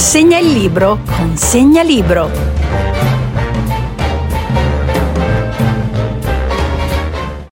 Segna il libro con Segnalibro.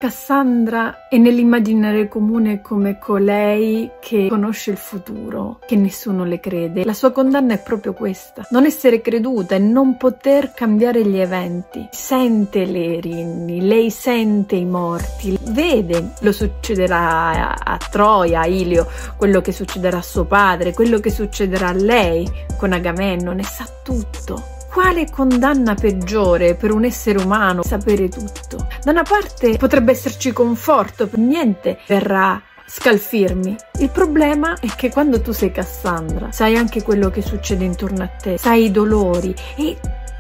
Cassandra è nell'immaginario comune come colei che conosce il futuro, che nessuno le crede. La sua condanna è proprio questa, non essere creduta e non poter cambiare gli eventi. Sente le rinni, lei sente i morti, vede lo succederà a, a Troia, a Ilio, quello che succederà a suo padre, quello che succederà a lei con Agamennone, sa tutto quale condanna peggiore per un essere umano sapere tutto? Da una parte potrebbe esserci conforto, niente verrà scalfirmi. Il problema è che quando tu sei Cassandra, sai anche quello che succede intorno a te, sai i dolori e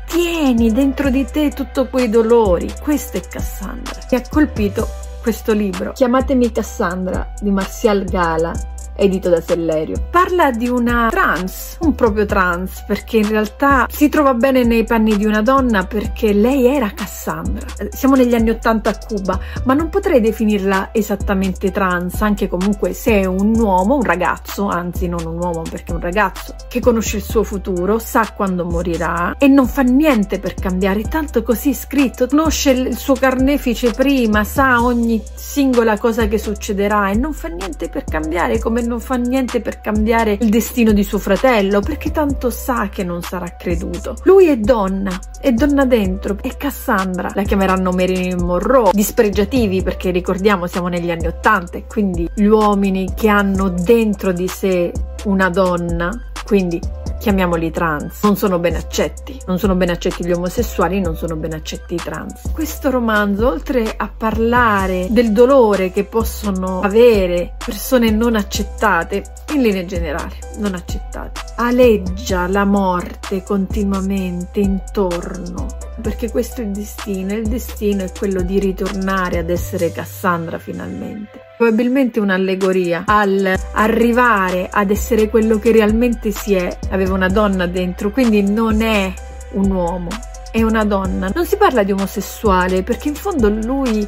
tieni dentro di te tutti quei dolori. Questo è Cassandra. Mi ha colpito questo libro, Chiamatemi Cassandra di Martial Gala, edito da Sellerio. Parla di una trans, un proprio trans, perché in realtà si trova bene nei panni di una donna perché lei era Cassandra. Siamo negli anni Ottanta a Cuba, ma non potrei definirla esattamente trans, anche comunque se è un uomo, un ragazzo, anzi non un uomo perché è un ragazzo, che conosce il suo futuro, sa quando morirà e non fa niente per cambiare, tanto così scritto, conosce il suo carnefice prima, sa ogni singola cosa che succederà e non fa niente per cambiare come non fa niente per cambiare il destino di suo fratello, perché tanto sa che non sarà creduto. Lui è donna, è donna dentro, è Cassandra, la chiameranno Marilyn Monroe, dispregiativi perché ricordiamo siamo negli anni Ottanta e quindi gli uomini che hanno dentro di sé una donna, quindi chiamiamoli trans, non sono ben accetti. Non sono ben accetti gli omosessuali, non sono ben accetti i trans. Questo romanzo, oltre a parlare del dolore che possono avere persone non accettate, in linea generale, non accettate, aleggia la morte continuamente intorno, perché questo è il destino, il destino è quello di ritornare ad essere Cassandra finalmente probabilmente un'allegoria al arrivare ad essere quello che realmente si è. Aveva una donna dentro, quindi non è un uomo, è una donna. Non si parla di omosessuale perché in fondo lui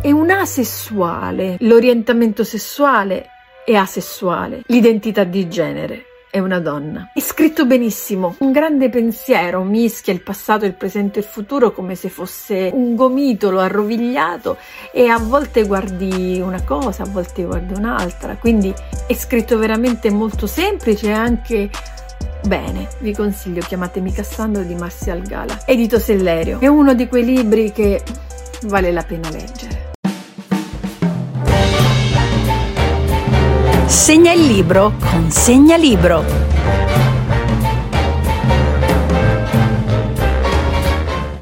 è un asessuale. L'orientamento sessuale è asessuale, l'identità di genere è una donna. È scritto benissimo, un grande pensiero, mischia il passato, il presente e il futuro come se fosse un gomitolo arrovigliato e a volte guardi una cosa, a volte guardi un'altra, quindi è scritto veramente molto semplice e anche bene. Vi consiglio Chiamatemi Cassandra di Marcial Gala, edito Sellerio. È uno di quei libri che vale la pena leggere. Segna il libro con Segnalibro.